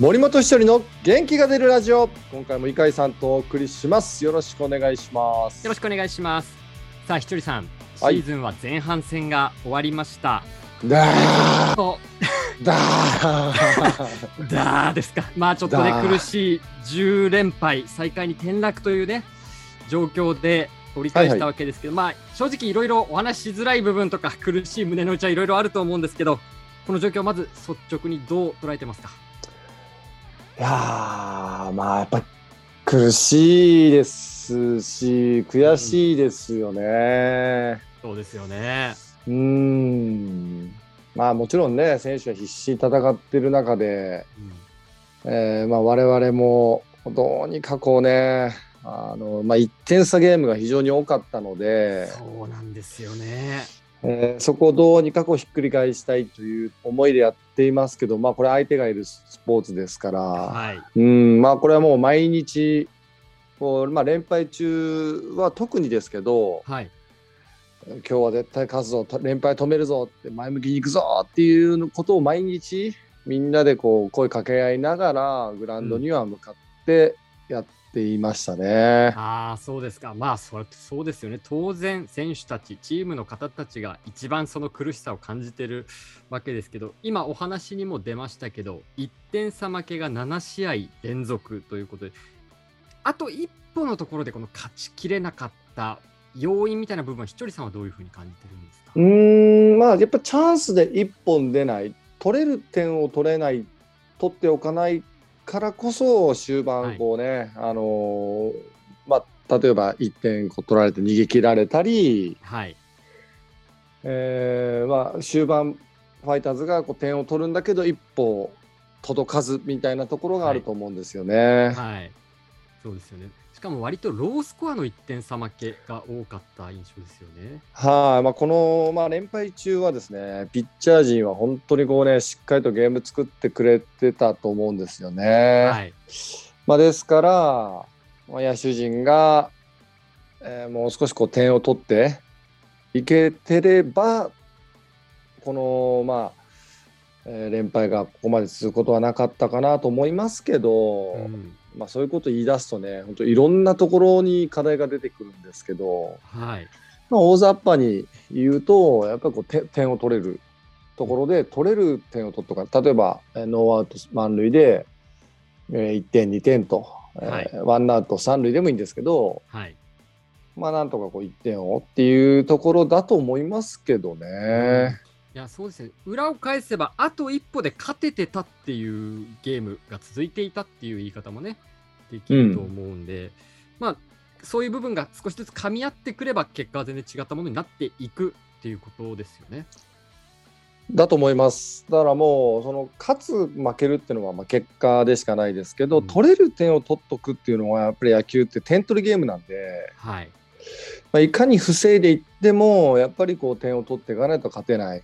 森本一人の元気が出るラジオ。今回も井海さんとお送りします。よろしくお願いします。よろしくお願いします。さあひとりさん。シはい。ーズンは前半戦が終わりました、だー。と。だー。だーですか。まあちょっとね苦しい10連敗最下位に転落というね状況で折り返したわけですけど、まあ正直いろいろお話ししづらい部分とか苦しい胸の内はいろいろあると思うんですけどこの状況をまず率直にどう捉えてますか？いやーまあやっぱ苦しいですし悔しいですよね。そうですよね。うーん。まあもちろんね選手は必死に戦ってる中で、えーまあ、我々もどうにかこうねあの、まあ、1点差ゲームが非常に多かったので、そうなんですよねえーそこをどうにかこうひっくり返したいという思いでやっていますけど、まあ、これ相手がいるスポーツですから、はい。うんまあ、これはもう毎日こう、まあ、連敗中は特にですけどはい。今日は絶対勝つぞ連敗止めるぞって前向きに行くぞっていうことを毎日みんなでこう声かけ合いながらグラウンドには向かってやっていましたね。ああ、そうですか。まあそれ、そうですよね。当然、選手たち、チームの方たちが一番その苦しさを感じてるわけですけど、今お話にも出ましたけど、1点差負けが7試合連続ということで、あと一歩のところでこの勝ちきれなかった要因みたいな部分は、ひとりさんはどういうふうに感じてるんですか？うーんまあやっぱチャンスで1本出ない取れる点を取れない取っておかないからこそ終盤こうね、あのーまあ例えば1点こう取られて逃げ切られたり、はい。えーまあ、終盤ファイターズがこう点を取るんだけど一歩届かずみたいなところがあると思うんですよね。はい。そうですよね。しかも割とロースコアの1点差負けが多かった印象ですよね。はい、まあ、この、まあ、連敗中はですね、ピッチャー陣は本当にこうね、しっかりとゲーム作ってくれてたと思うんですよね。はい。まあ、ですから、まあ、野手陣が、えーもう少しこう点を取っていけてれば、この、まあ、えー連敗がここまで続くことはなかったかなと思いますけど、うんまあ、そういうことを言い出すとね、本当いろんなところに課題が出てくるんですけど、はい。まあ、大雑把に言うと、やっぱりこう点点を取れるところで、取れる点を取っとか、例えば、えーノーアウト満塁で、え1点、2点と、えーはいワンアウト3塁でもいいんですけど、はい。まあ、なんとかこう1点をっていうところだと思いますけどね。いやそうですね裏を返せばあと一歩で勝ててたっていうゲームが続いていたっていう言い方もねできると思うんで、まあそういう部分が少しずつ噛み合ってくれば結果は全然違ったものになっていくっていうことですよね。だと思います。だからもう、その勝つ、負けるっていうのはまあ結果でしかないですけど、うん取れる点を取っとくっていうのは、やっぱり野球って点取りゲームなんで、はい。まあ、いかに防いでいっても、やっぱりこう点を取っていかないと勝てない。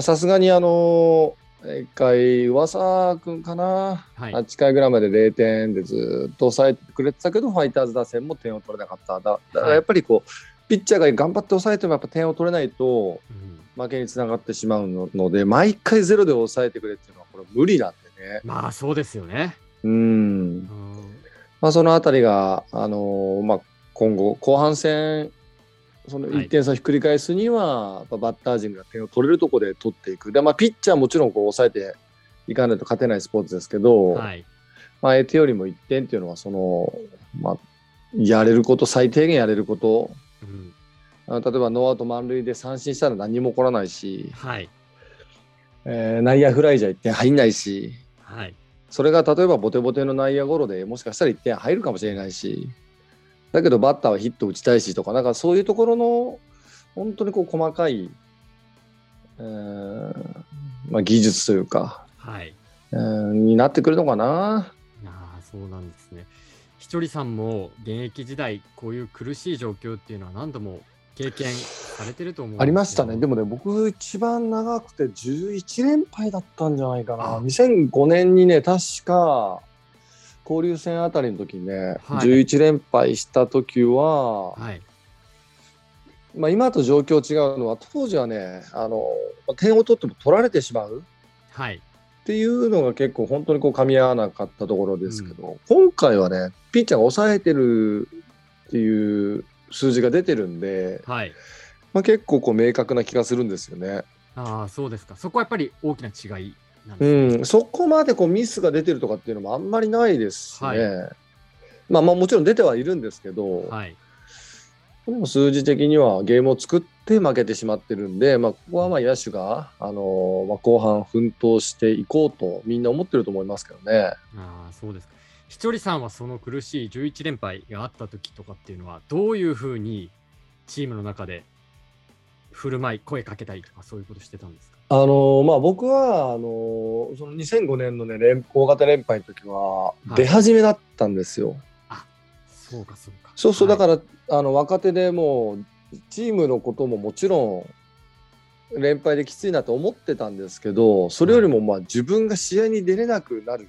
さすがにあの一回噂君かな、はい。8回ぐらいまで0点でずっと抑えてくれてたけどファイターズ打線も点を取れなかった。だだからやっぱりこうピッチャーが頑張って抑えてもやっぱ点を取れないとうん。負けにつながってしまうのので毎回ゼロで抑えてくれっていうのはこれ無理なんでね。まあそうですよね。うん、うん。まあ、そのあたりが、あのーまあ、今後後半戦そのはい1点差をひっくり返すには、やっぱバッター陣が点を取れるところで取っていく。で、まあ、ピッチャーはもちろんこう抑えていかないと勝てないスポーツですけど、はい。まあ、相手よりも1点っていうのは、その、まあ、やれること、最低限やれること、うんあの例えばノーアウト満塁で三振したら何も起こらないし、はい。えー内野フライじゃ1点入んないし、はい。それが例えばボテボテの内野ゴロでもしかしたら1点入るかもしれないし、だけどバッターはヒット打ちたいしとか、なんかそういうところの本当にこう細かい、えーまあ、技術というか、はい。えーになってくるのかな。ああ、そうなんですね。ひとりさんも現役時代、こういう苦しい状況っていうのは何度も経験されてると思うありましたね。でもね、僕一番長くて11連敗だったんじゃないかな。あ2005年にね、確か交流戦あたりの時にね、はい11連敗した時は、はい。まあ、今と状況違うのは、当時はね、あの点を取っても取られてしまう。はい。っていうのが結構本当にこう噛み合わなかったところですけど、今回はね、ピッチャーが抑えてるっていう数字が出てるんで、はい。まあ、結構こう明確な気がするんですよね。ああ、そうですか。そこはやっぱり大きな違いう。ん、そこまでこうミスが出てるとかっていうのもあんまりないですしね。はいまあまあもちろん出てはいるんですけど、はい。でも数字的にはゲームを作って負けてしまってるんで、まあ、ここはまあ野手が、あのまあ、後半奮闘していこうとみんな思ってると思いますけどね。ああ、そうですか。ひとりさんはその苦しい11連敗があった時とかっていうのは、どういうふうにチームの中で振る舞い、声かけたりとか、そういうことしてたんですか？あのまあ、僕はあのその2005年の、ね、連大型連敗の時ははい出始めだったんですよ。そうか、そうか。そうそう、はいだからあの若手でもうチームのことももちろん連敗できついなと思ってたんですけどそれよりもまあ自分が試合に出れなくなる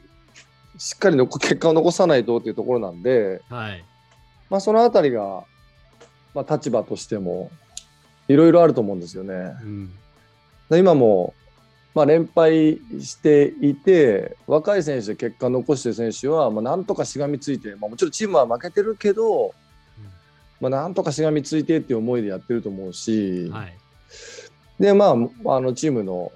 しっかりの結果を残さないとっていうところなんで、はい。まあ、そのあたりが、まあ、立場としてもいろいろあると思うんですよね。うん。で今も、まあ、連敗していて若い選手で結果を残してる選手は、まあ、なんとかしがみついて、まあ、もちろんチームは負けてるけど、まあ、なんとかしがみついてっていう思いでやってると思うし、はい。でまああのチームの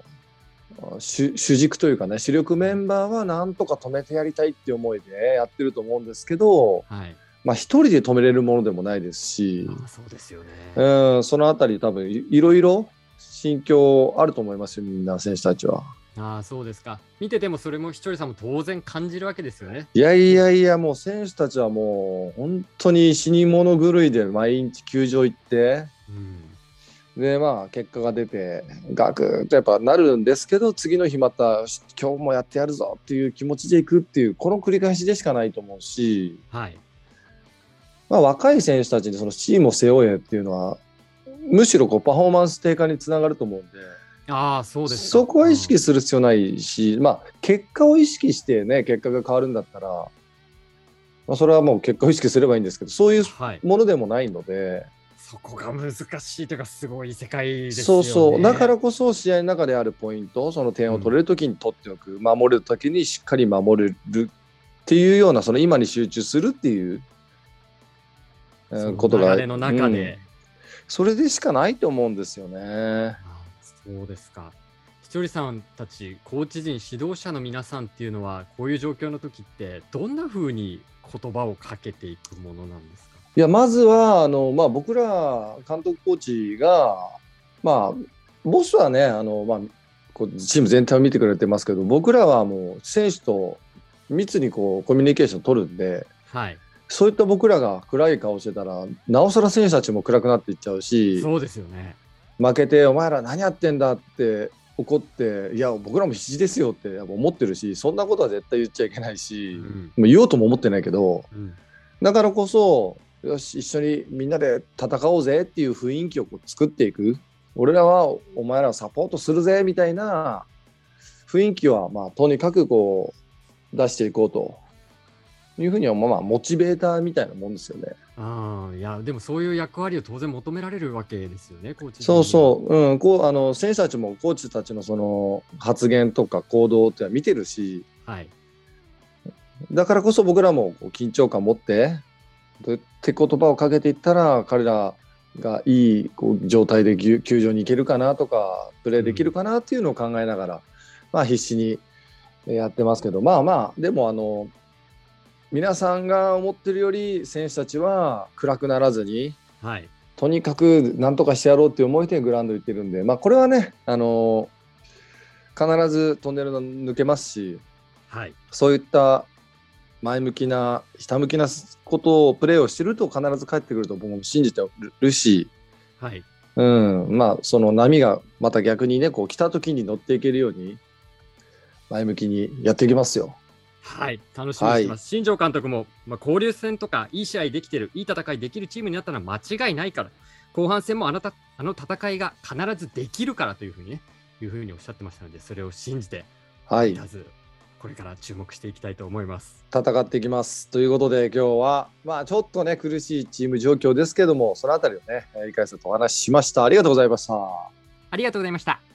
あ主主軸というかね主力メンバーはなんとか止めてやりたいっていう思いでやってると思うんですけど、はい。まあ、一人で止めれるものでもないですし、ああ、そうですよね。うん、そのあたり多分いいろいろ心境あると思いますよみんな選手たちは。ああ、そうですか。見ててもそれもひとりさんも当然感じるわけですよね。いやいやいやもう選手たちはもう本当に死に物狂いで毎日球場行ってうん。でまあ結果が出てガクッとやっぱなるんですけど次の日また今日もやってやるぞっていう気持ちでいくっていうこの繰り返しでしかないと思うし、はい。まあ、若い選手たちにそのチームを背負えっていうのはむしろこうパフォーマンス低下につながると思うんで。ああ、そうですか。そこは意識うんする必要ないし、まあ、結果を意識してね、結果が変わるんだったら、まあ、それはもう結果を意識すればいいんですけど、そういうはい。ものでもないので、そこが難しいというか、すごい世界ですよね。そうそう、だからこそ試合の中であるポイント、その点を取れるときに取っておく、守れるときにしっかり守れるっていうような、その今に集中するっていう、ことが、流れの中で、うんそれでしかないと思うんですよね。あそうですか。ひとりさんたち、コーチ陣、指導者の皆さんっていうのは、こういう状況の時って、どんな風に言葉をかけていくものなんですか？いやまずはあの、まあ、僕ら監督コーチが、まあ、ボスはねあの、まあ、こうチーム全体を見てくれてますけど僕らはもう選手と密にこうコミュニケーションを取るんではい。そういった僕らが暗い顔してたらなおさら選手たちも暗くなっていっちゃうしそうですよね。負けて「お前ら何やってんだ」って怒って「いや僕らも必死ですよ」ってやっぱ思ってるしそんなことは絶対言っちゃいけないし、うんもう言おうとも思ってないけど。うんだからこそ、よし、一緒にみんなで戦おうぜっていう雰囲気をこう作っていく。俺らはお前らをサポートするぜみたいな雰囲気は、まあ、とにかくこう出していこうというふうには、まあ、モチベーターみたいなもんですよね。ああ、いや、でもそういう役割を当然求められるわけですよね、コーチ陣そうそう、うん、こうあの選手たちもコーチたちのその発言とか行動っていうのは見てるし、はい。だからこそ僕らも緊張感を持って、どうやって言葉をかけていったら、彼らがいいこう状態で球球場に行けるかなとか、プレーできるかなっていうのを考えながら、まあ、必死にやってますけど、まあまあ、でもあの、皆さんが思ってるより、選手たちは暗くならずに、はい。とにかくなんとかしてやろうっていう思いでグラウンド行ってるんで、まあ、これはね、あの必ずトンネルの抜けますし、はい。そういった前向きな、ひたむきなことをプレーをしてると必ず帰ってくると僕も信じてるし、はい。うん、まあその波がまた逆にね、こう来た時に乗っていけるように、前向きにやっていきますよ。はい、楽しみにしてます。新庄監督も、まあ、交流戦とかいい試合できてる、いい戦いできるチームになったのは間違いないから、後半戦もあなたあの戦いが必ずできるからというふうにね、いうふうにおっしゃってましたので、それを信じて、はい、まずこれから注目していきたいと思います。戦っていきます。ということで今日は、まあちょっとね、苦しいチーム状況ですけども、そのあたりをね、えー、いかせとお話ししました。ありがとうございました。ありがとうございました。